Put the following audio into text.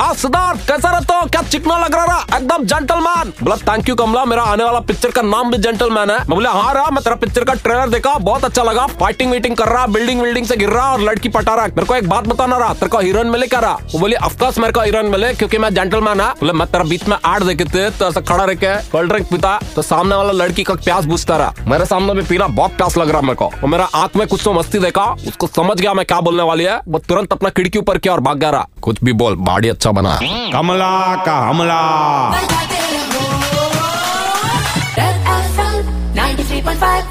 कैसा रहता हो? क्या चिकना लग रहा एकदम जेंटलमैन बोला थैंक यू कमला, मेरा आने वाला पिक्चर का नाम भी जेंटलमैन है। मैं बोले हाँ रहा, मैं तेरा पिक्चर का ट्रेलर देखा, बहुत अच्छा लगा। फाइटिंग वीटिंग कर रहा बिल्डिंग विल्डिंग से गिर रहा और लड़की पटा रहा। मेरे को एक बात बताना रहा, तेरे को हीरोइन मिले क्या रहा? वो बोली ऑफकोर्स मेरे को हीरोइन मिले, क्योंकि मैं जेंटलमैन है। बोले, मैं तेरा बीच में एड देखे थे तो ऐसा खड़ा के कोल्ड ड्रिंक पीता तो सामने वाला लड़की का प्यास बुझता रहा। मेरे सामने भी पीना, बहुत प्यास लग रहा मेरे को। और मेरा आँख में कुछ तो मस्ती देखा, उसको समझ गया मैं क्या बोलने वाली है। वो तुरंत अपना खिड़की ऊपर किया और भाग गया रहा। कुछ भी बोल, बाड़ी अच्छा बना कमला का हमला। 93.5